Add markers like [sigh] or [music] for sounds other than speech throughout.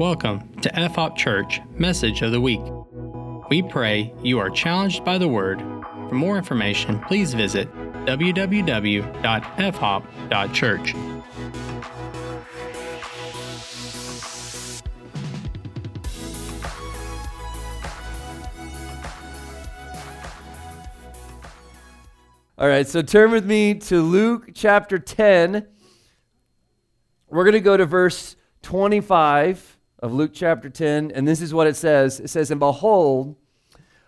Welcome to FHOP Church Message of the Week. We pray you are challenged by the Word. For more information, please visit www.fhop.church. All right, so turn with me to Luke chapter 10. We're going to go to verse 25 of Luke chapter 10, and this is what it says. It says, And behold,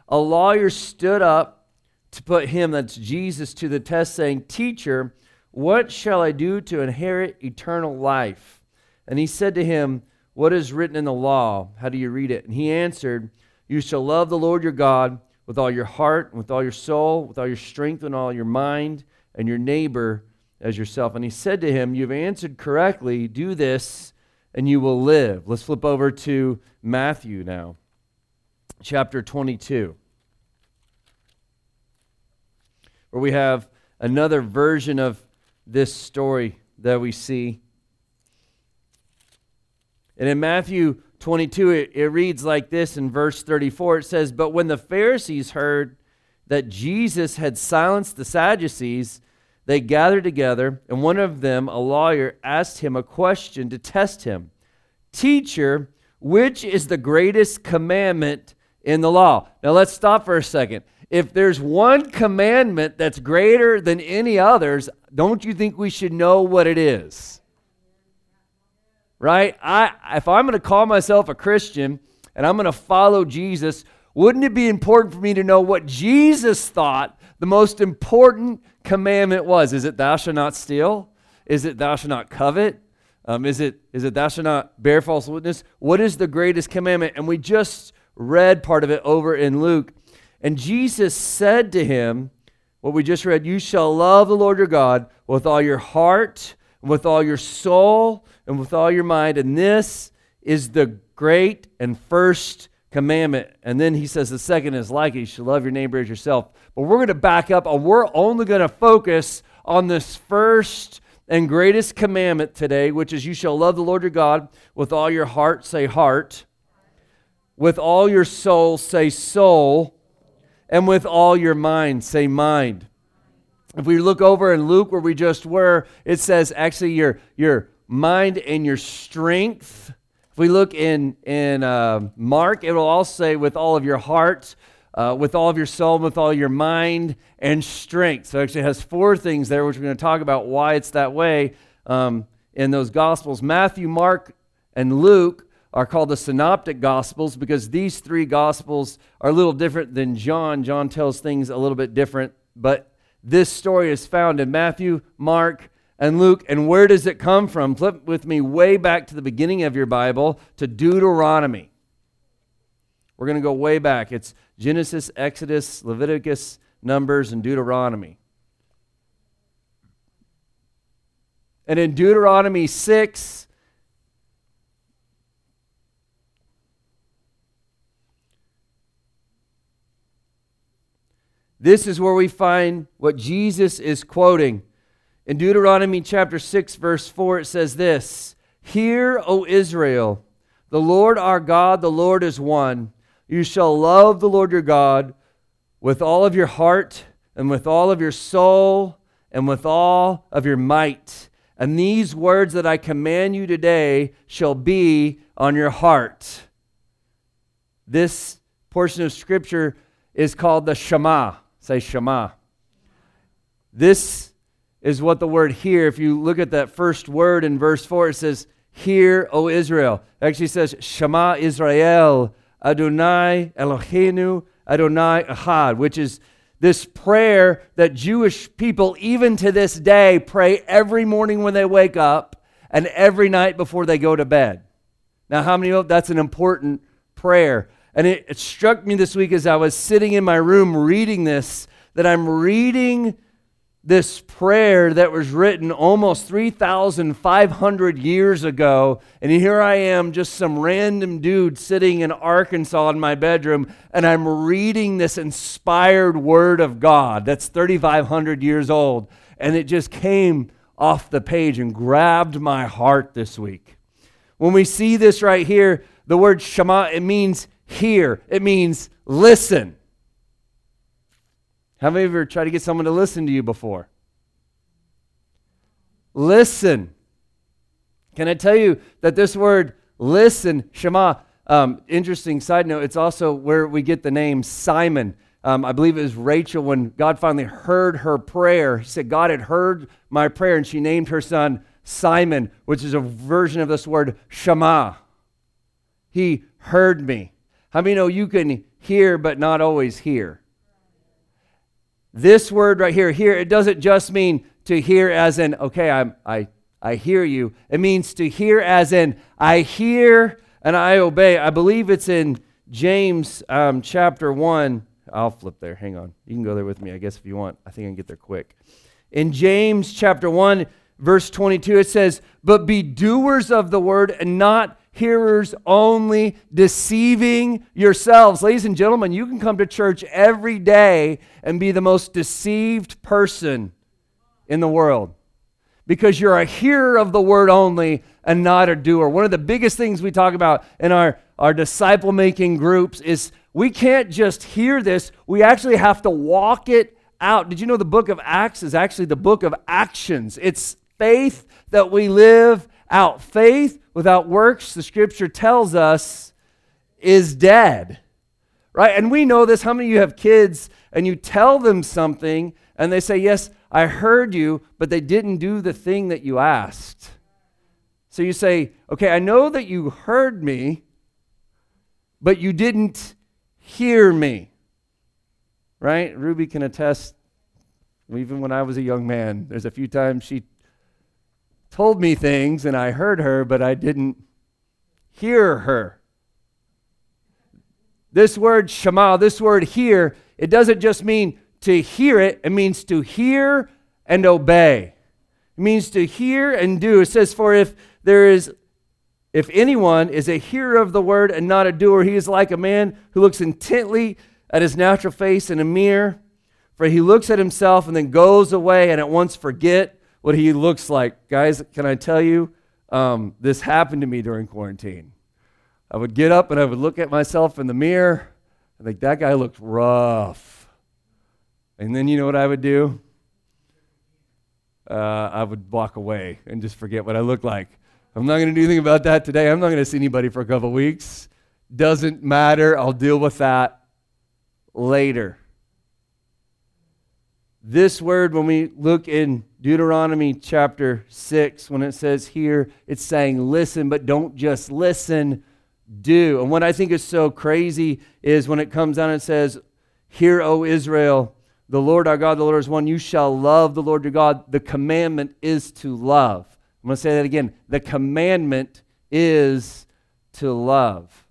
a lawyer stood up to put him, that's Jesus, to the test, saying, Teacher, what shall I do to inherit eternal life? And he said to him, What is written in the law? How do you read it? And he answered, You shall love the Lord your God with all your heart, with all your soul, with all your strength, and all your mind, and your neighbor as yourself. And he said to him, You've answered correctly. Do this, and you will live. Let's flip over to Matthew now, chapter 22, where we have another version of this story that we see. And in Matthew 22, it, it reads like this in verse 34. It says, But when the Pharisees heard that Jesus had silenced the Sadducees, they gathered together, and one of them, a lawyer, asked him a question to test him Teacher, which is the greatest commandment in the law? Now let's stop for a second. If there's one commandment that's greater than any others, don't you think we should know what it is? right? I, if I'm going to call myself a Christian and I'm going to follow Jesus, wouldn't it be important for me to know what Jesus thought the most important commandment was? Is it thou shalt not steal? Is it thou shalt not covet? Um, is it is it thou shalt not bear false witness? What is the greatest commandment? And we just read part of it over in Luke. And Jesus said to him, what we just read, you shall love the Lord your God with all your heart, with all your soul, and with all your mind. And this is the great and first commandment. And then he says the second is like it you should love your neighbor as yourself. But we're going to back up and we're only going to focus on this first and greatest commandment today, which is you shall love the Lord your God with all your heart, say heart, with all your soul, say soul, and with all your mind, say mind. If we look over in Luke where we just were, it says actually your, your mind and your strength. We look in, in uh, Mark, it will also say with all of your heart, uh, with all of your soul, with all your mind and strength. So it actually has four things there, which we're going to talk about why it's that way um, in those Gospels. Matthew, Mark, and Luke are called the synoptic gospels because these three gospels are a little different than John. John tells things a little bit different, but this story is found in Matthew, Mark, and Luke. And where does it come from? Flip with me way back to the beginning of your Bible to Deuteronomy. We're going to go way back. It's Genesis, Exodus, Leviticus, Numbers, and Deuteronomy. And in Deuteronomy 6, this is where we find what Jesus is quoting. In Deuteronomy chapter 6, verse 4, it says this Hear, O Israel, the Lord our God, the Lord is one. You shall love the Lord your God with all of your heart, and with all of your soul, and with all of your might. And these words that I command you today shall be on your heart. This portion of Scripture is called the Shema. Say Shema. This is what the word hear, if you look at that first word in verse 4, it says, Hear, O Israel. It actually says, Shema Israel, Adonai Eloheinu, Adonai Ahad, which is this prayer that Jewish people, even to this day, pray every morning when they wake up and every night before they go to bed. Now, how many know that's an important prayer? And it, it struck me this week as I was sitting in my room reading this that I'm reading this prayer that was written almost 3,500 years ago. And here I am, just some random dude sitting in Arkansas in my bedroom, and I'm reading this inspired word of God that's 3,500 years old. And it just came off the page and grabbed my heart this week. When we see this right here, the word Shema, it means hear, it means listen. How many of you ever tried to get someone to listen to you before? Listen. Can I tell you that this word listen, Shema, um, interesting side note, it's also where we get the name Simon. Um, I believe it was Rachel when God finally heard her prayer. He said, God had heard my prayer, and she named her son Simon, which is a version of this word Shema. He heard me. How many know you can hear but not always hear? This word right here, here, it doesn't just mean to hear as in, okay, I'm, I, I hear you. It means to hear as in, I hear and I obey. I believe it's in James um, chapter 1. I'll flip there. Hang on. You can go there with me, I guess, if you want. I think I can get there quick. In James chapter 1, verse 22, it says, But be doers of the word and not hearers only, deceiving yourselves. Ladies and gentlemen, you can come to church every day and be the most deceived person in the world because you're a hearer of the word only and not a doer. One of the biggest things we talk about in our, our disciple making groups is we can't just hear this, we actually have to walk it out. Did you know the book of Acts is actually the book of actions? It's faith that we live out. Faith without works, the scripture tells us, is dead. Right? And we know this. How many of you have kids and you tell them something and they say, Yes, I heard you, but they didn't do the thing that you asked? So you say, Okay, I know that you heard me, but you didn't hear me. Right? Ruby can attest, even when I was a young man, there's a few times she told me things and I heard her, but I didn't hear her. This word Shema, this word hear, it doesn't just mean to hear it, it means to hear and obey. It means to hear and do. It says, For if there is if anyone is a hearer of the word and not a doer, he is like a man who looks intently at his natural face in a mirror. For he looks at himself and then goes away and at once forget what he looks like. Guys, can I tell you, um, this happened to me during quarantine. I would get up and I would look at myself in the mirror and think, that guy looked rough. And then you know what I would do? Uh, I would walk away and just forget what I looked like. I'm not going to do anything about that today. I'm not going to see anybody for a couple weeks. Doesn't matter. I'll deal with that later. This word, when we look in Deuteronomy chapter 6, when it says here, it's saying listen, but don't just listen, do. And what I think is so crazy is when it comes down and says, Hear, O Israel, the Lord our God, the Lord is one. You shall love the Lord your God. The commandment is to love. I'm going to say that again. The commandment is to love.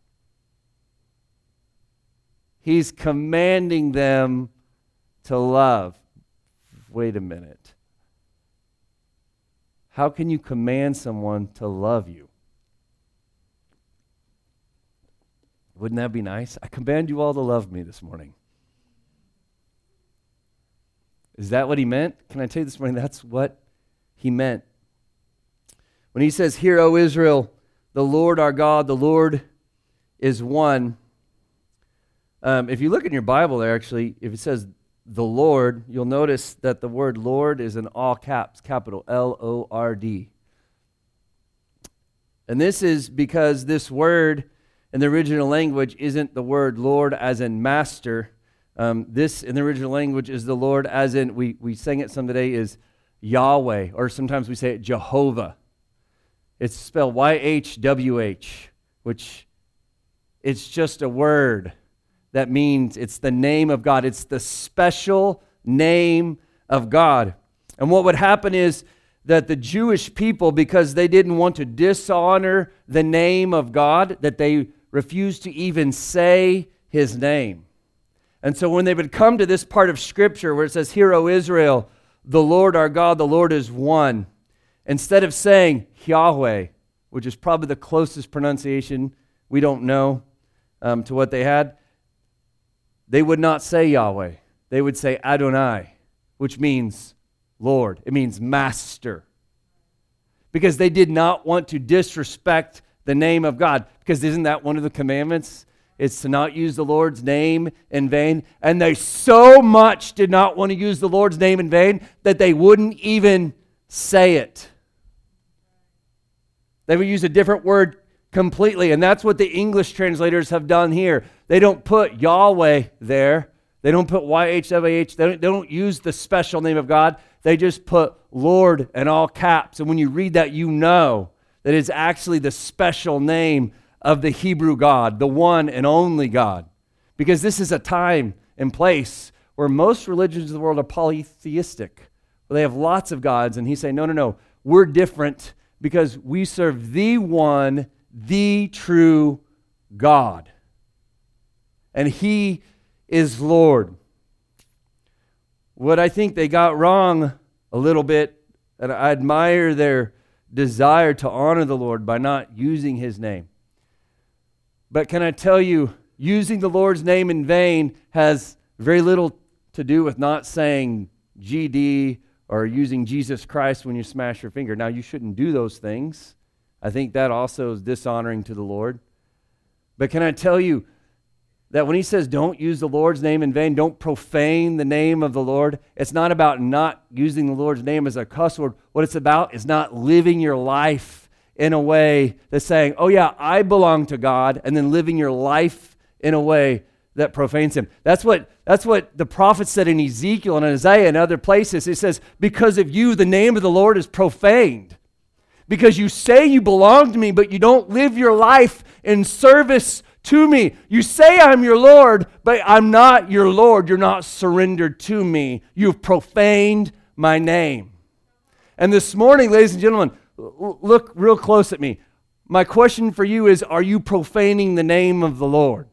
He's commanding them to love wait a minute. How can you command someone to love you? Wouldn't that be nice? I command you all to love me this morning. Is that what he meant? Can I tell you this morning? That's what he meant. When he says, Hear, O Israel, the Lord our God, the Lord is one. Um, if you look in your Bible there, actually, if it says the Lord, you'll notice that the word Lord is in all caps, capital L O R D. And this is because this word in the original language isn't the word Lord as in master. Um, this in the original language is the Lord as in, we, we sang it some today, is Yahweh, or sometimes we say it Jehovah. It's spelled Y H W H, which it's just a word that means it's the name of God, it's the special name of God. And what would happen is that the Jewish people, because they didn't want to dishonor the name of God, that they refused to even say his name. And so when they would come to this part of Scripture where it says, Hear, O Israel, the Lord our God, the Lord is one, instead of saying Yahweh, which is probably the closest pronunciation, we don't know, um, to what they had, they would not say Yahweh. They would say Adonai, which means Lord. It means master. Because they did not want to disrespect the name of God. Because isn't that one of the commandments? It's to not use the Lord's name in vain. And they so much did not want to use the Lord's name in vain that they wouldn't even say it. They would use a different word completely. And that's what the English translators have done here. They don't put Yahweh there, they don't put YHWH, they don't, they don't use the special name of God. They just put Lord in all caps. And when you read that, you know that it's actually the special name of the Hebrew God, the one and only God. Because this is a time and place where most religions of the world are polytheistic. Where they have lots of gods, and he's saying, no, no, no, we're different because we serve the one, the true God. And he is Lord. What I think they got wrong a little bit, and I admire their desire to honor the Lord by not using his name. But can I tell you, using the Lord's name in vain has very little to do with not saying GD or using Jesus Christ when you smash your finger. Now, you shouldn't do those things. I think that also is dishonoring to the Lord. But can I tell you that when he says don't use the Lord's name in vain, don't profane the name of the Lord, it's not about not using the Lord's name as a cuss word. What it's about is not living your life in a way that's saying, oh, yeah, I belong to God, and then living your life in a way that profanes him. That's what, that's what the prophet said in Ezekiel and Isaiah and other places. He says, Because of you, the name of the Lord is profaned. Because you say you belong to me, but you don't live your life in service to me. You say I'm your Lord, but I'm not your Lord. You're not surrendered to me. You've profaned my name. And this morning, ladies and gentlemen, look real close at me. My question for you is Are you profaning the name of the Lord?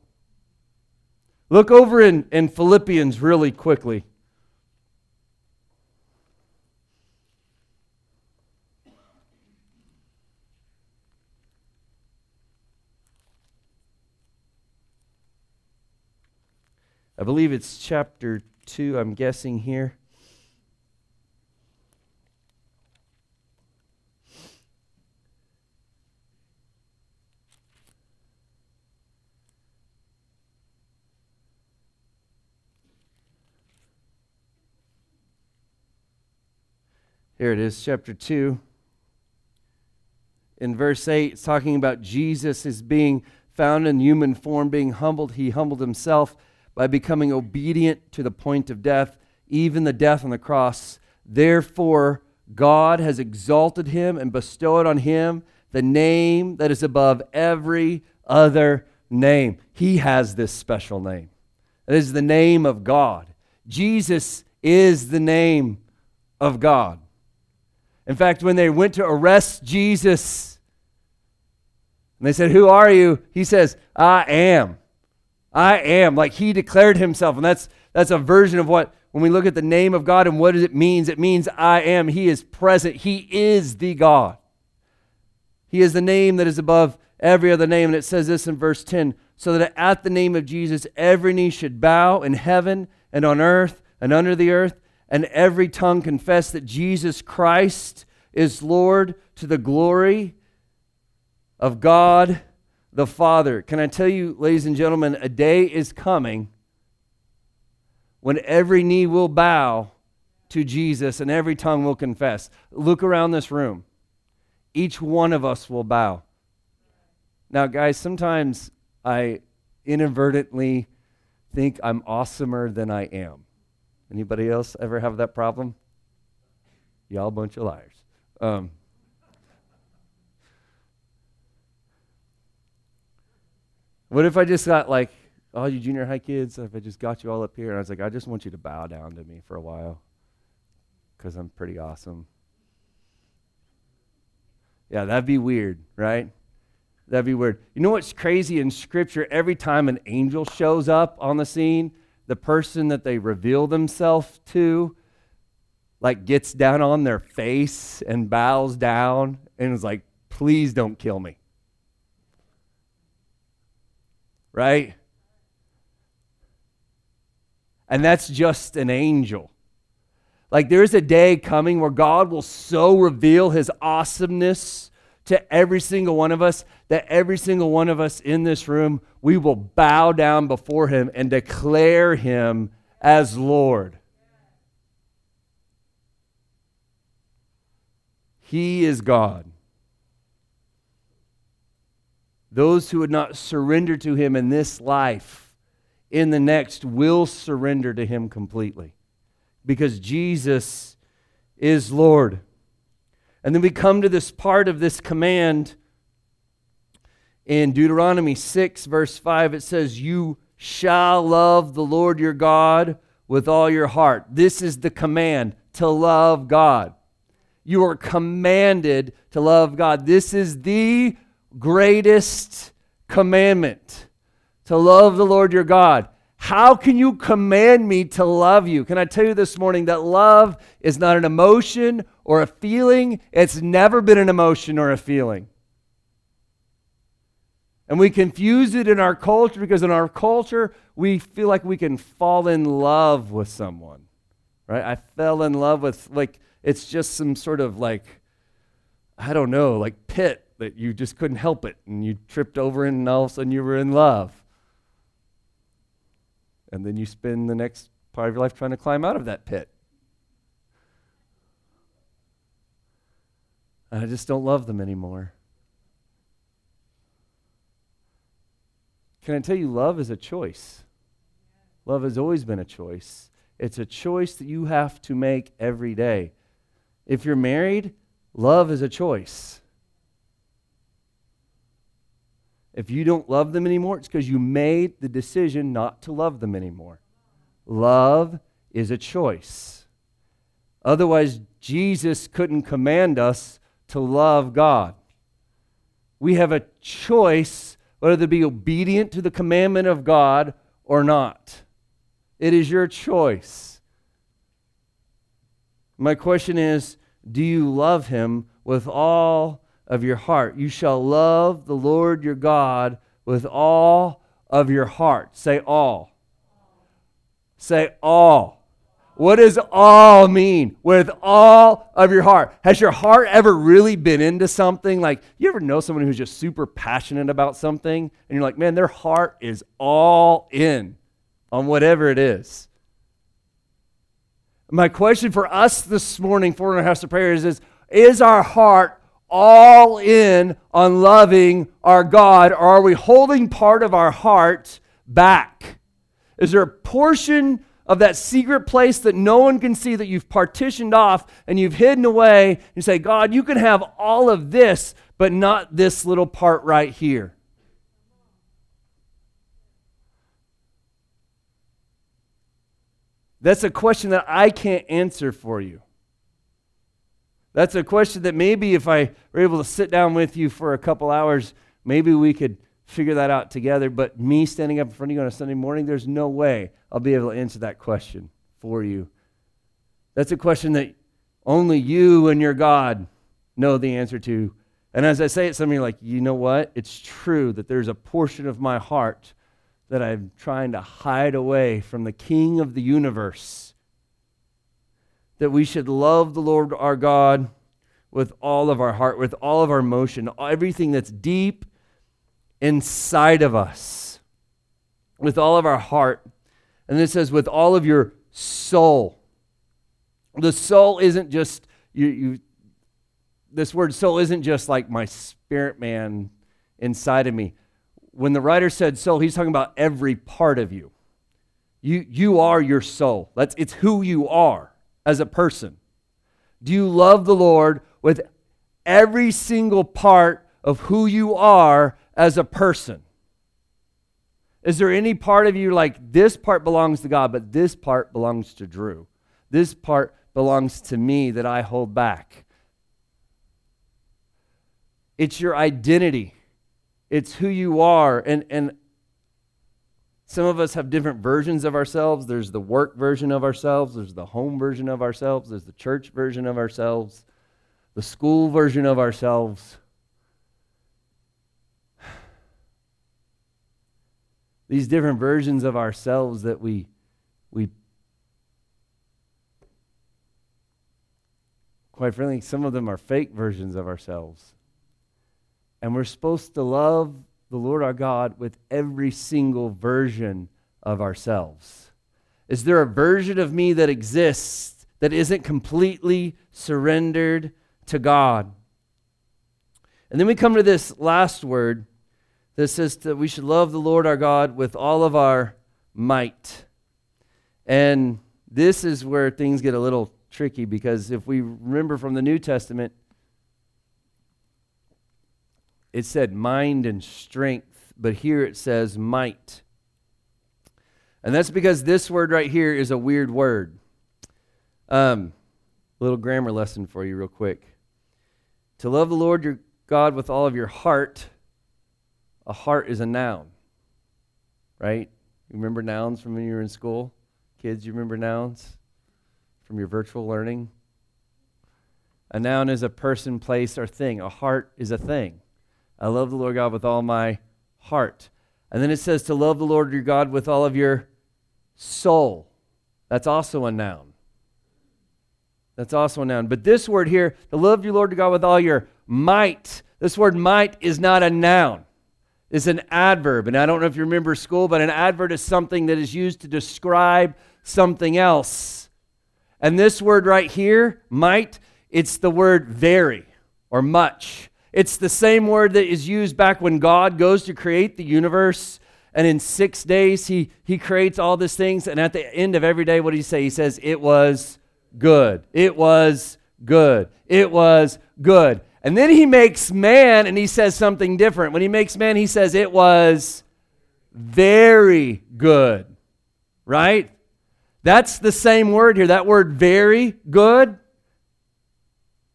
Look over in, in Philippians really quickly. I believe it's chapter 2, I'm guessing here. Here it is, chapter 2. In verse 8, it's talking about Jesus as being found in human form, being humbled. He humbled himself by becoming obedient to the point of death, even the death on the cross. Therefore, God has exalted him and bestowed on him the name that is above every other name. He has this special name. It is the name of God. Jesus is the name of God. In fact, when they went to arrest Jesus, and they said, Who are you? He says, I am. I am. Like he declared himself. And that's that's a version of what when we look at the name of God and what it means, it means I am. He is present. He is the God. He is the name that is above every other name. And it says this in verse 10 so that at the name of Jesus, every knee should bow in heaven and on earth and under the earth, and every tongue confess that Jesus Christ is Lord to the glory of God the Father. Can I tell you, ladies and gentlemen, a day is coming when every knee will bow to Jesus and every tongue will confess. Look around this room. Each one of us will bow. Now, guys, sometimes I inadvertently think I'm awesomer than I am. Anybody else ever have that problem? Y'all bunch of liars. Um, what if I just got like all you junior high kids, if I just got you all up here and I was like, I just want you to bow down to me for a while because I'm pretty awesome. Yeah, that'd be weird, right? That'd be weird. You know what's crazy in Scripture? Every time an angel shows up on the scene, the person that they reveal themselves to like gets down on their face and bows down and is like please don't kill me right and that's just an angel like there's a day coming where god will so reveal his awesomeness to every single one of us that every single one of us in this room, we will bow down before him and declare him as Lord. He is God. Those who would not surrender to him in this life, in the next, will surrender to him completely because Jesus is Lord. And then we come to this part of this command in Deuteronomy 6, verse 5. It says, You shall love the Lord your God with all your heart. This is the command to love God. You are commanded to love God. This is the greatest commandment to love the Lord your God. How can you command me to love you? Can I tell you this morning that love is not an emotion or a feeling? It's never been an emotion or a feeling. And we confuse it in our culture because in our culture, we feel like we can fall in love with someone, right? I fell in love with, like, it's just some sort of like, I don't know, like pit that you just couldn't help it and you tripped over and all of a sudden you were in love and then you spend the next part of your life trying to climb out of that pit. And I just don't love them anymore. Can I tell you, love is a choice? Love has always been a choice. It's a choice that you have to make every day. If you're married, love is a choice. If you don't love them anymore, it's because you made the decision not to love them anymore. Love is a choice. Otherwise, Jesus couldn't command us to love God. We have a choice whether to be obedient to the commandment of God or not. It is your choice. My question is do you love him with all of your heart. You shall love the Lord your God with all of your heart. Say all. Say all. What does all mean? With all of your heart. Has your heart ever really been into something? Like, you ever know someone who's just super passionate about something? And you're like, man, their heart is all in on whatever it is. My question for us this morning, for our house of prayer, is, is is our heart all in on loving our God, or are we holding part of our heart back? Is there a portion of that secret place that no one can see that you've partitioned off and you've hidden away? You say, God, you can have all of this, but not this little part right here. That's a question that I can't answer for you. That's a question that maybe if I were able to sit down with you for a couple hours, maybe we could figure that out together. But me standing up in front of you on a Sunday morning, there's no way I'll be able to answer that question for you. That's a question that only you and your God know the answer to. And as I say it, some of you are like, you know what? It's true that there's a portion of my heart that I'm trying to hide away from the King of the universe that we should love the Lord our God with all of our heart, with all of our emotion, everything that's deep inside of us, with all of our heart. And it says, with all of your soul. The soul isn't just, you, you this word soul isn't just like my spirit man inside of me. When the writer said soul, he's talking about every part of you. You, you are your soul. That's, it's who you are as a person? Do you love the Lord with every single part of who you are as a person? Is there any part of you like this part belongs to God, but this part belongs to Drew? This part belongs to me that I hold back. It's your identity. It's who you are. And, and some of us have different versions of ourselves. There's the work version of ourselves, there's the home version of ourselves, there's the church version of ourselves, the school version of ourselves. [sighs] These different versions of ourselves that we we quite frankly some of them are fake versions of ourselves. And we're supposed to love the Lord our God with every single version of ourselves. Is there a version of me that exists that isn't completely surrendered to God? And then we come to this last word that says that we should love the Lord our God with all of our might. And this is where things get a little tricky because if we remember from the New Testament, it said mind and strength, but here it says might. And that's because this word right here is a weird word. Um, little grammar lesson for you, real quick. To love the Lord your God with all of your heart, a heart is a noun, right? You remember nouns from when you were in school? Kids, you remember nouns from your virtual learning? A noun is a person, place, or thing. A heart is a thing. I love the Lord God with all my heart. And then it says to love the Lord your God with all of your soul. That's also a noun. That's also a noun. But this word here, to love your Lord your God with all your might, this word might is not a noun. It's an adverb. And I don't know if you remember school, but an adverb is something that is used to describe something else. And this word right here, might, it's the word very or much. It's the same word that is used back when God goes to create the universe. And in six days, he, he creates all these things. And at the end of every day, what does he say? He says, It was good. It was good. It was good. And then he makes man and he says something different. When he makes man, he says, It was very good. Right? That's the same word here. That word very good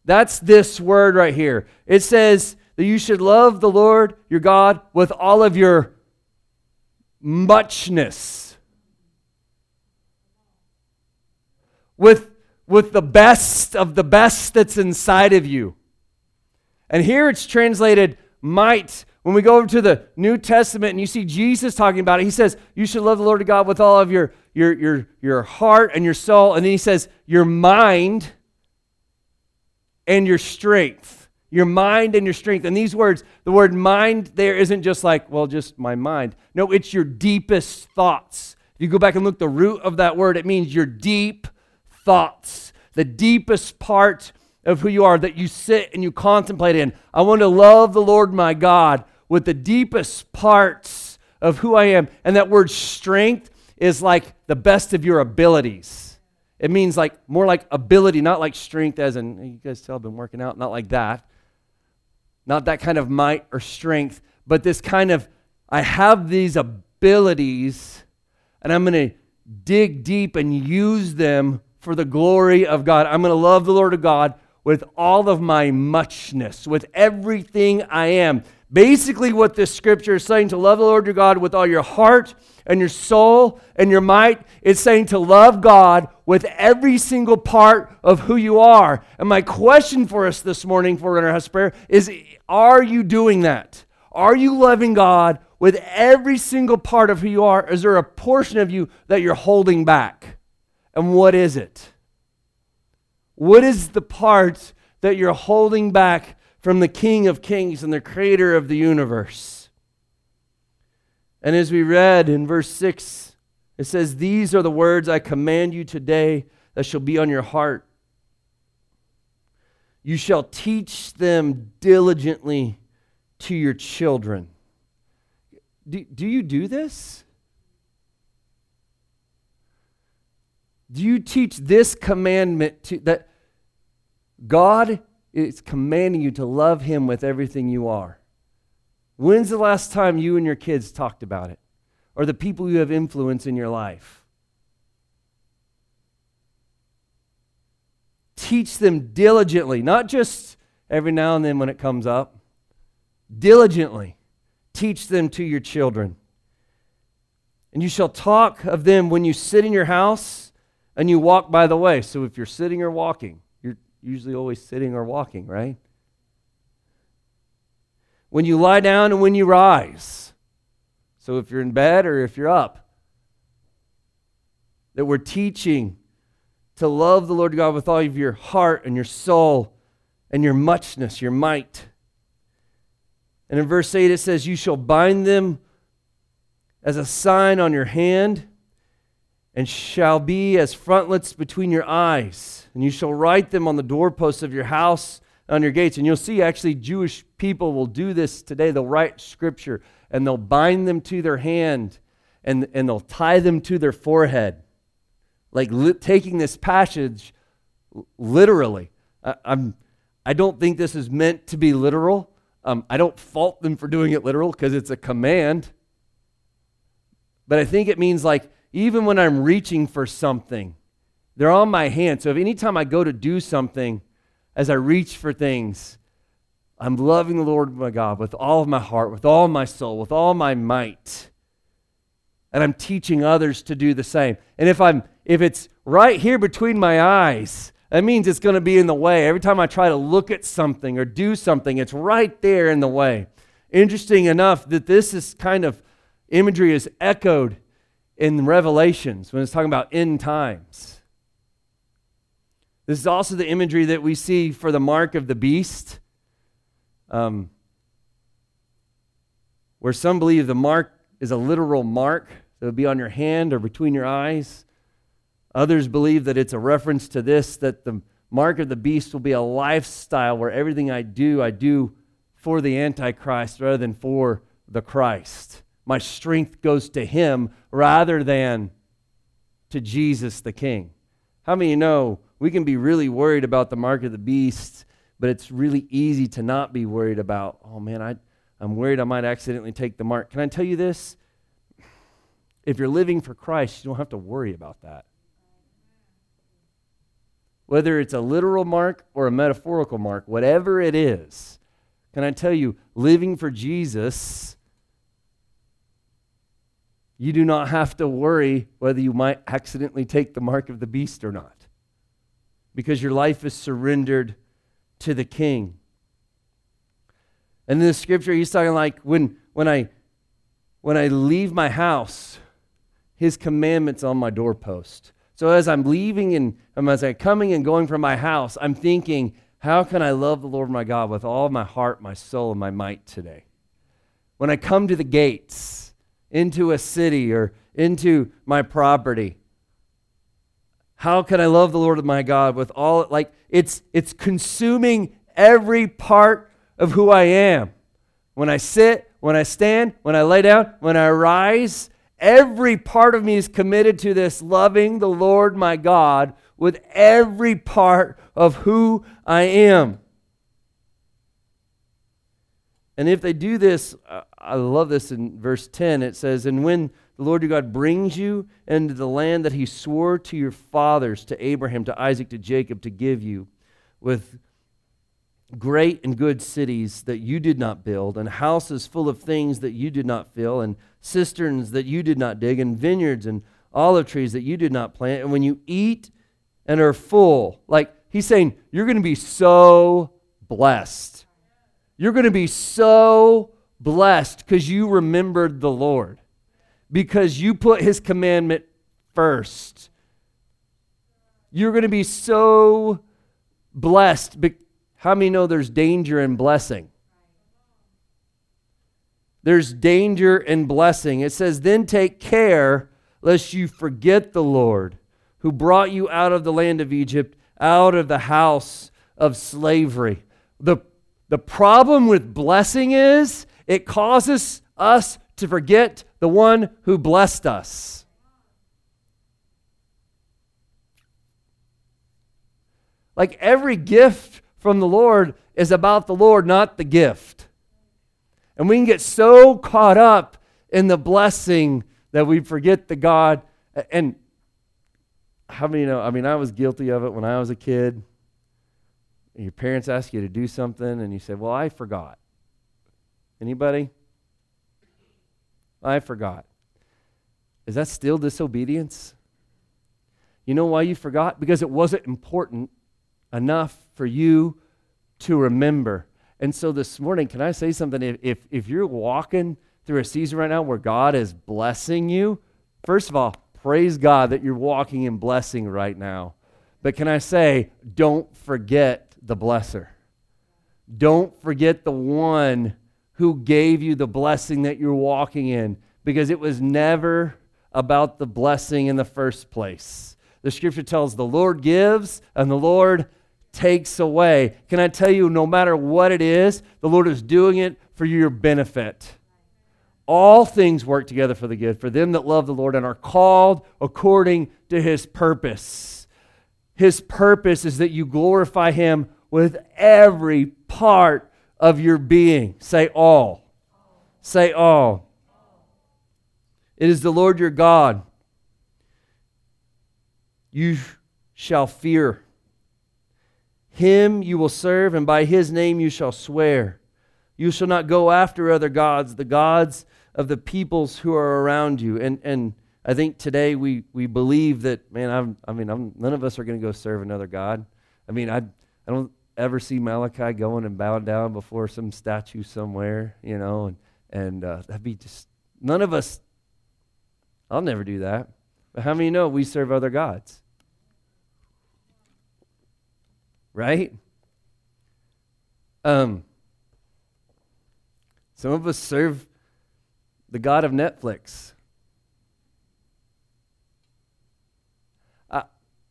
that's this word right here. It says that you should love the Lord your God with all of your muchness. With, with the best of the best that's inside of you. And here it's translated might. When we go over to the New Testament and you see Jesus talking about it, he says, You should love the Lord God with all of your, your, your, your heart and your soul. And then he says, Your mind and your strength. Your mind and your strength. And these words, the word mind there isn't just like, well, just my mind. No, it's your deepest thoughts. If you go back and look the root of that word, it means your deep thoughts, the deepest part of who you are that you sit and you contemplate in. I want to love the Lord my God with the deepest parts of who I am. And that word strength is like the best of your abilities. It means like more like ability, not like strength, as in, you guys tell I've been working out, not like that. Not that kind of might or strength, but this kind of, I have these abilities and I'm going to dig deep and use them for the glory of God. I'm going to love the Lord of God with all of my muchness, with everything I am. Basically, what this scripture is saying to love the Lord your God with all your heart and your soul and your might, it's saying to love God with every single part of who you are. And my question for us this morning, for our house prayer, is are you doing that? Are you loving God with every single part of who you are? Is there a portion of you that you're holding back? And what is it? What is the part that you're holding back from the King of Kings and the Creator of the universe. And as we read in verse 6, it says, These are the words I command you today that shall be on your heart. You shall teach them diligently to your children. Do, do you do this? Do you teach this commandment to that God it's commanding you to love Him with everything you are. When's the last time you and your kids talked about it? Or the people you have influence in your life? Teach them diligently, not just every now and then when it comes up. Diligently teach them to your children. And you shall talk of them when you sit in your house and you walk by the way. So if you're sitting or walking, usually always sitting or walking, right? When you lie down and when you rise. So if you're in bed or if you're up, that we're teaching to love the Lord God with all of your heart and your soul and your muchness, your might. And in verse 8 it says, You shall bind them as a sign on your hand, and shall be as frontlets between your eyes. And you shall write them on the doorposts of your house, on your gates. And you'll see actually Jewish people will do this today. They'll write scripture and they'll bind them to their hand and, and they'll tie them to their forehead. Like li- taking this passage literally. I, I'm, I don't think this is meant to be literal. Um, I don't fault them for doing it literal because it's a command. But I think it means like even when I'm reaching for something, they're on my hand. So if anytime I go to do something, as I reach for things, I'm loving the Lord my God with all of my heart, with all my soul, with all my might. And I'm teaching others to do the same. And if I'm if it's right here between my eyes, that means it's going to be in the way. Every time I try to look at something or do something, it's right there in the way. Interesting enough that this is kind of imagery is echoed in Revelations when it's talking about end times. This is also the imagery that we see for the mark of the beast, um, where some believe the mark is a literal mark that would be on your hand or between your eyes. Others believe that it's a reference to this that the mark of the beast will be a lifestyle where everything I do, I do for the Antichrist rather than for the Christ. My strength goes to him rather than to Jesus the King. How many you know we can be really worried about the mark of the beast, but it's really easy to not be worried about, oh man, I, I'm worried I might accidentally take the mark. Can I tell you this? If you're living for Christ, you don't have to worry about that. Whether it's a literal mark or a metaphorical mark, whatever it is, can I tell you, living for Jesus you do not have to worry whether you might accidentally take the mark of the beast or not because your life is surrendered to the king. And in the scripture, he's talking like when, when, I, when I leave my house, his commandments on my doorpost. So as I'm leaving and as I'm coming and going from my house, I'm thinking, how can I love the Lord my God with all my heart, my soul, and my might today? When I come to the gates, into a city or into my property. How can I love the Lord my God with all like it's it's consuming every part of who I am. When I sit, when I stand, when I lay down, when I rise, every part of me is committed to this loving the Lord my God with every part of who I am. And if they do this, uh, I love this in verse 10. It says, And when the Lord your God brings you into the land that he swore to your fathers, to Abraham, to Isaac, to Jacob, to give you, with great and good cities that you did not build, and houses full of things that you did not fill, and cisterns that you did not dig, and vineyards and olive trees that you did not plant. And when you eat and are full, like he's saying, you're going to be so blessed you're going to be so blessed because you remembered the Lord, because you put his commandment first. You're going to be so blessed. How many know there's danger in blessing? There's danger in blessing. It says, Then take care lest you forget the Lord who brought you out of the land of Egypt, out of the house of slavery. The the problem with blessing is it causes us to forget the one who blessed us. Like every gift from the Lord is about the Lord, not the gift. And we can get so caught up in the blessing that we forget the God. And how many know? I mean, I was guilty of it when I was a kid your parents ask you to do something and you say, Well, I forgot. Anybody? I forgot. Is that still disobedience? You know why you forgot? Because it wasn't important enough for you to remember. And so this morning, can I say something? If, if, if you're walking through a season right now where God is blessing you, first of all, praise God that you're walking in blessing right now. But can I say, don't forget the blesser. Don't forget the one who gave you the blessing that you're walking in because it was never about the blessing in the first place. The scripture tells the Lord gives and the Lord takes away. Can I tell you, no matter what it is, the Lord is doing it for your benefit. All things work together for the good for them that love the Lord and are called according to his purpose. His purpose is that you glorify him with every part of your being. Say all. Say all. It is the Lord your God. You shall fear. Him you will serve, and by his name you shall swear. You shall not go after other gods, the gods of the peoples who are around you. And, and I think today we, we believe that, man, I'm, i mean, I'm, none of us are going to go serve another God. I mean, I, I don't ever see Malachi going and bowing down before some statue somewhere, you know, and, and uh, that'd be just, none of us, I'll never do that. But how many know we serve other gods? Right? Um, some of us serve the God of Netflix. Uh,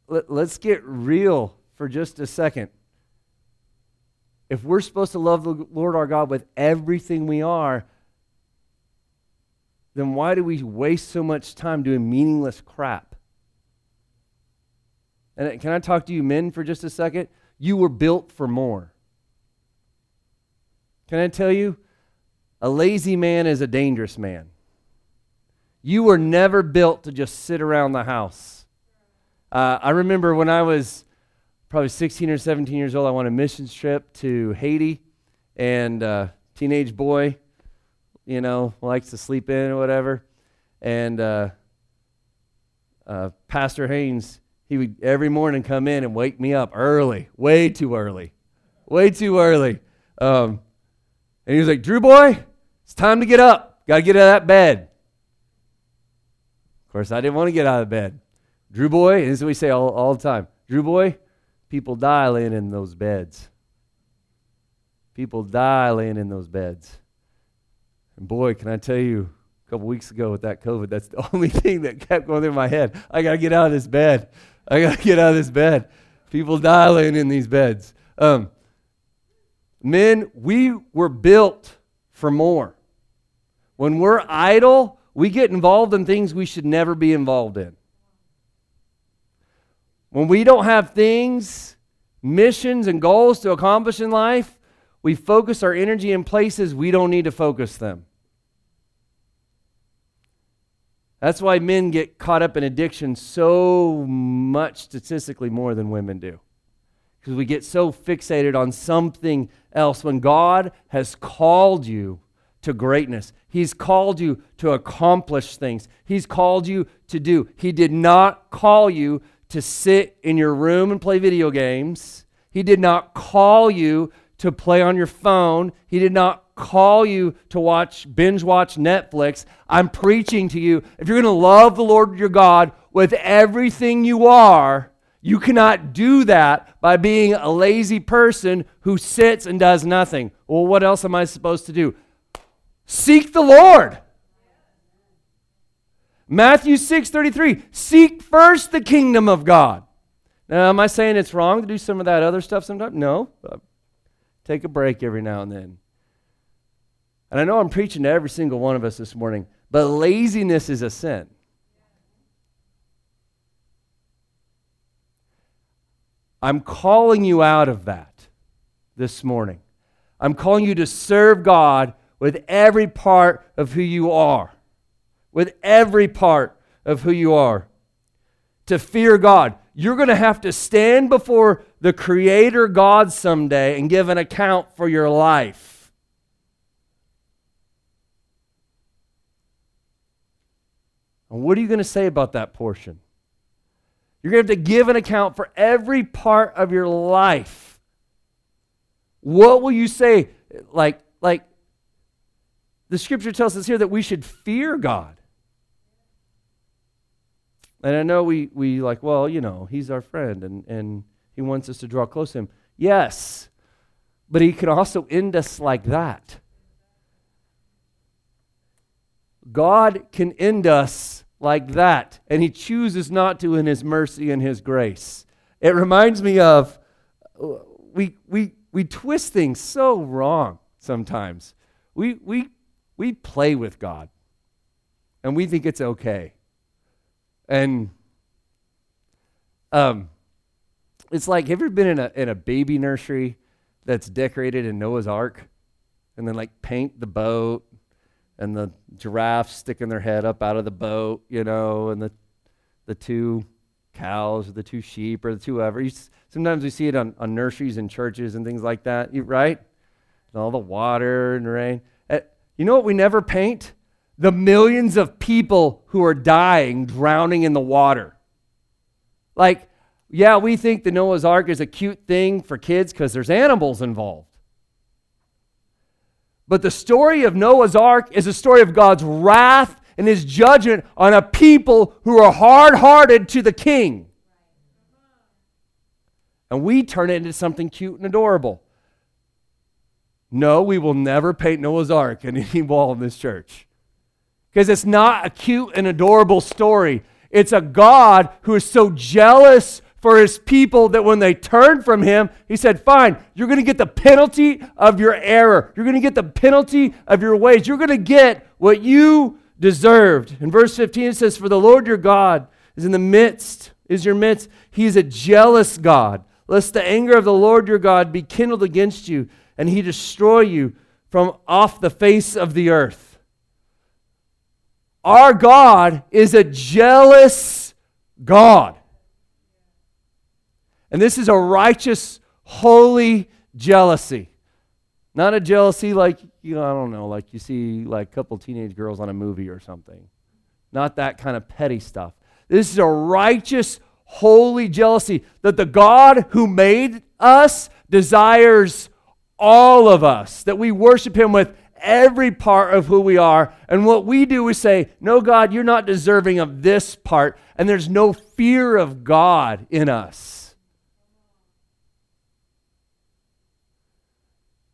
let, let's get real for just a second. If we're supposed to love the Lord our God with everything we are, then why do we waste so much time doing meaningless crap? And can I talk to you men for just a second? You were built for more. Can I tell you? A lazy man is a dangerous man. You were never built to just sit around the house. Uh, I remember when I was probably 16 or 17 years old, I went on a missions trip to Haiti, and uh, teenage boy, you know, likes to sleep in or whatever. And uh, uh, Pastor Haynes, he would every morning come in and wake me up early, way too early, way too early. Um, and he was like, Drew boy, it's time to get up. Got to get out of that bed. Of course, I didn't want to get out of bed. Drew boy, this is what we say all, all the time. Drew boy, people die laying in those beds. People die laying in those beds. And boy, can I tell you, a couple weeks ago with that COVID, that's the [laughs] only thing that kept going through my head. I got to get out of this bed. I got to get out of this bed. People die laying in these beds. Um, men, we were built for more. When we're idle, we get involved in things we should never be involved in. When we don't have things, missions, and goals to accomplish in life, we focus our energy in places we don't need to focus them. That's why men get caught up in addiction so much statistically more than women do. Because we get so fixated on something else when God has called you to greatness. He's called you to accomplish things. He's called you to do. He did not call you to sit in your room and play video games. He did not call you to play on your phone. He did not call you to watch, binge watch Netflix. I'm preaching to you. If you're going to love the Lord your God with everything you are, you cannot do that by being a lazy person who sits and does nothing. Well, what else am I supposed to do? Seek the Lord. Matthew 6 33. Seek first the kingdom of God. Now, am I saying it's wrong to do some of that other stuff sometimes? No. Uh, take a break every now and then. And I know I'm preaching to every single one of us this morning, but laziness is a sin. I'm calling you out of that this morning. I'm calling you to serve God with every part of who you are. With every part of who you are. To fear God. You're going to have to stand before the Creator God someday and give an account for your life. And what are you going to say about that portion? You're going to have to give an account for every part of your life. What will you say? Like, like the scripture tells us here that we should fear God. And I know we, we like, well, you know, he's our friend and, and he wants us to draw close to him. Yes, but he can also end us like that. God can end us like that, and He chooses not to in His mercy and His grace. It reminds me of uh, we, we, we twist things so wrong sometimes. We, we, we play with God, and we think it's okay. And um, it's like, have you ever been in a, in a baby nursery that's decorated in Noah's Ark? And then, like, paint the boat and the giraffes sticking their head up out of the boat, you know, and the, the two cows or the two sheep or the two ever. sometimes we see it on, on nurseries and churches and things like that, right? And all the water and rain. Uh, you know what we never paint? The millions of people who are dying, drowning in the water. Like, yeah, we think the Noah's Ark is a cute thing for kids because there's animals involved. But the story of Noah's Ark is a story of God's wrath and his judgment on a people who are hard hearted to the king. And we turn it into something cute and adorable. No, we will never paint Noah's Ark on any [laughs] wall in this church. Because it's not a cute and adorable story. It's a God who is so jealous for his people that when they turned from him, he said, Fine, you're going to get the penalty of your error. You're going to get the penalty of your ways. You're going to get what you deserved. In verse 15, it says, For the Lord your God is in the midst, is your midst. He is a jealous God, lest the anger of the Lord your God be kindled against you, and he destroy you from off the face of the earth. Our God is a jealous God. And this is a righteous, holy jealousy. Not a jealousy like, you know, I don't know, like you see like a couple teenage girls on a movie or something. Not that kind of petty stuff. This is a righteous, holy jealousy that the God who made us desires all of us, that we worship him with every part of who we are. And what we do is say, No, God, you're not deserving of this part. And there's no fear of God in us.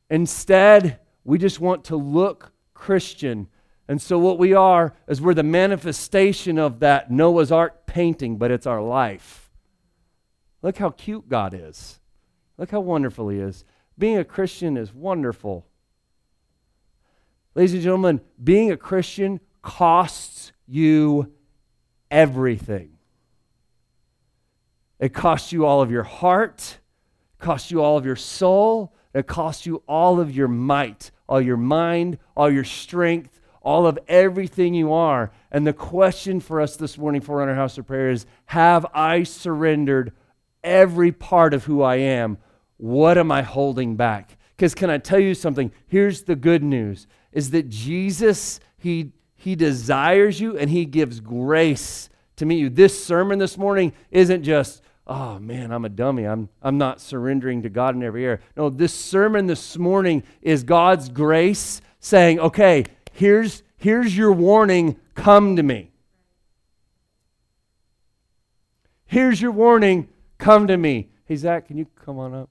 Instead, we just want to look Christian. And so, what we are is we're the manifestation of that Noah's Ark painting, but it's our life. Look how cute God is. Look how wonderful He is. Being a Christian is wonderful. Ladies and gentlemen, being a Christian costs you everything. It costs you all of your heart, it costs you all of your soul, it costs you all of your might, all your mind, all your strength, all of everything you are. And the question for us this morning for our house of prayer is Have I surrendered every part of who I am? What am I holding back? Because can I tell you something? Here's the good news is that Jesus, he, he desires you and he gives grace to meet you. This sermon this morning isn't just, oh man, I'm a dummy. I'm, I'm not surrendering to God in every area. No, this sermon this morning is God's grace saying, okay, here's, here's your warning. Come to me. Here's your warning. Come to me. Hey, Zach, can you come on up?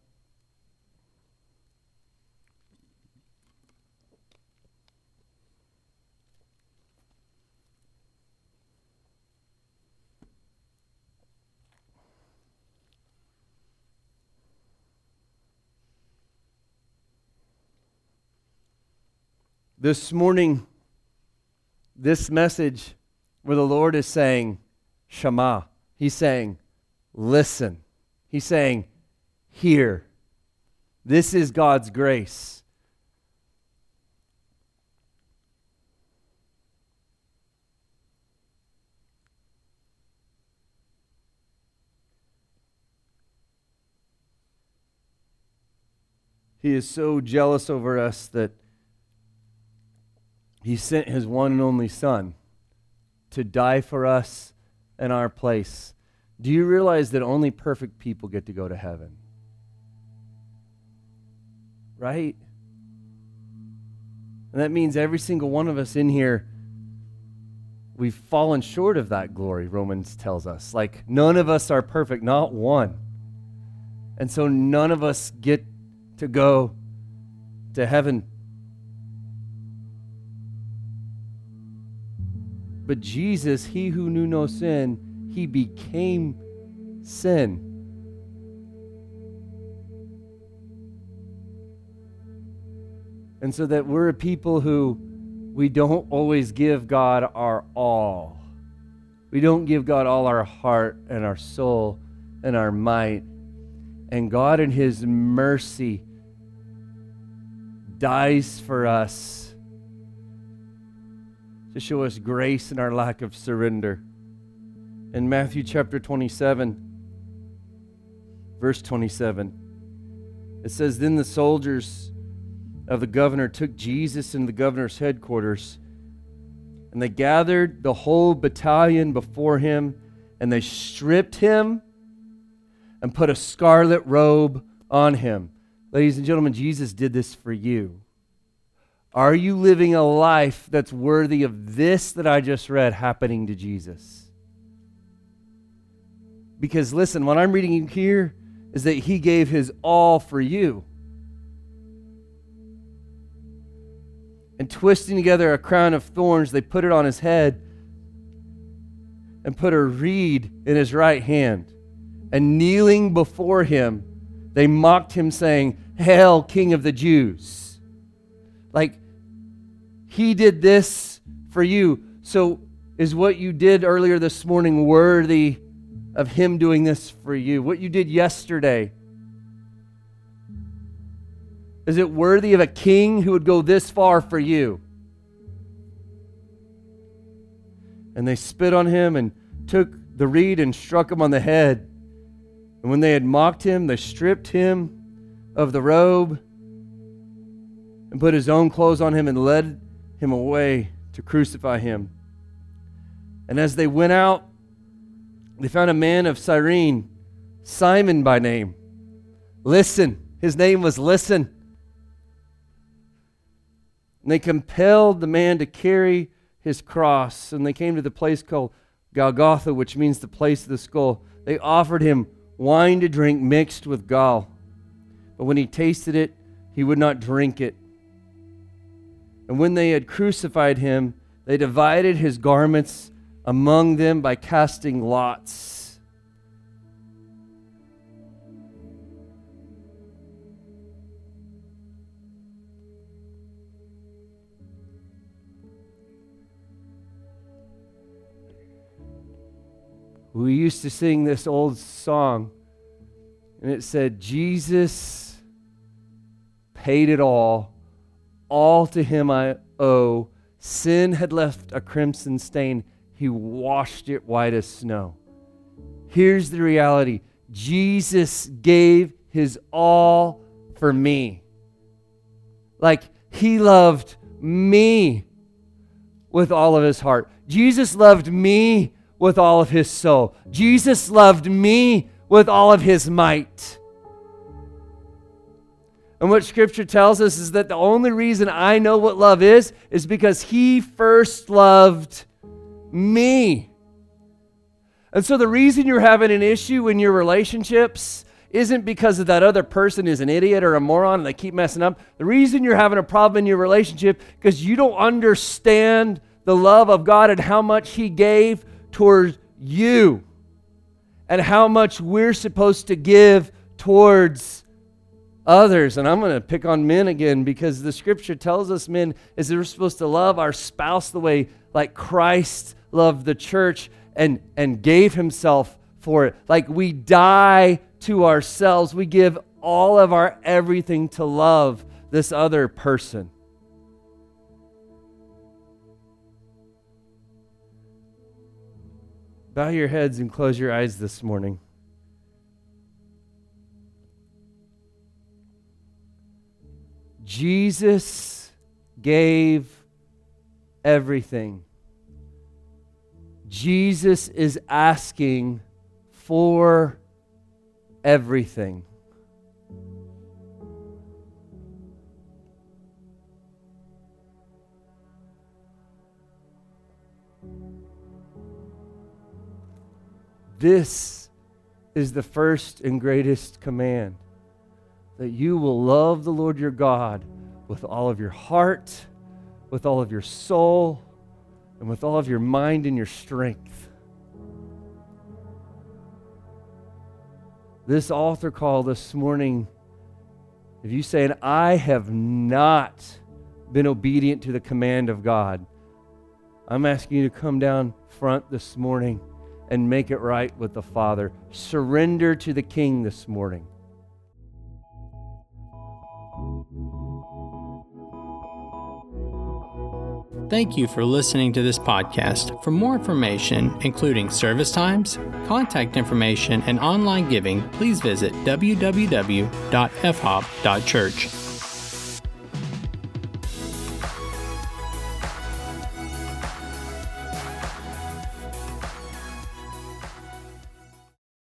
This morning, this message where the Lord is saying, Shema, He's saying, listen. He's saying, hear. This is God's grace. He is so jealous over us that he sent his one and only Son to die for us in our place. Do you realize that only perfect people get to go to heaven? Right? And that means every single one of us in here, we've fallen short of that glory, Romans tells us. Like, none of us are perfect, not one. And so none of us get to go to heaven But Jesus, he who knew no sin, he became sin. And so that we're a people who we don't always give God our all. We don't give God all our heart and our soul and our might. And God, in His mercy, dies for us to show us grace in our lack of surrender. In Matthew chapter 27, verse 27, it says, Then the soldiers of the governor took Jesus in the governor's headquarters, and they gathered the whole battalion before him, and they stripped him and put a scarlet robe on him. Ladies and gentlemen, Jesus did this for you. Are you living a life that's worthy of this that I just read happening to Jesus? Because listen, what I'm reading here is that he gave his all for you. and twisting together a crown of thorns, they put it on his head and put a reed in his right hand. And kneeling before him, they mocked him, saying, Hail, King of the Jews. Like, he did this for you. So, is what you did earlier this morning worthy of him doing this for you? What you did yesterday is it worthy of a king who would go this far for you? And they spit on him and took the reed and struck him on the head. And when they had mocked him, they stripped him of the robe and put his own clothes on him and led him away to crucify him. And as they went out, they found a man of Cyrene, Simon by name. Listen. His name was Listen. And they compelled the man to carry his cross. And they came to the place called Golgotha, which means the place of the skull. They offered him wine to drink mixed with gall. But when he tasted it, he would not drink it. And when they had crucified him, they divided his garments among them by casting lots. we used to sing this old song, and it said, Jesus paid it all. All to him I owe. Sin had left a crimson stain. He washed it white as snow. Here's the reality Jesus gave his all for me. Like he loved me with all of his heart. Jesus loved me with all of his soul. Jesus loved me with all of his might. And what scripture tells us is that the only reason I know what love is is because he first loved me. And so the reason you're having an issue in your relationships isn't because of that other person is an idiot or a moron and they keep messing up. The reason you're having a problem in your relationship because you don't understand the love of God and how much he gave towards you and how much we're supposed to give towards others. And I'm going to pick on men again because the scripture tells us men is that we're supposed to love our spouse the way like Christ loved the church and and gave himself for it. Like we die to ourselves. We give all of our everything to love this other person. Bow your heads and close your eyes this morning. Jesus gave everything. Jesus is asking for everything. This is the first and greatest command that you will love the Lord your God with all of your heart, with all of your soul, and with all of your mind and your strength. This altar call this morning, if you saying, I have not been obedient to the command of God, I'm asking you to come down front this morning and make it right with the Father. Surrender to the King this morning. Thank you for listening to this podcast. For more information, including service times, contact information, and online giving, please visit www.fhop.church.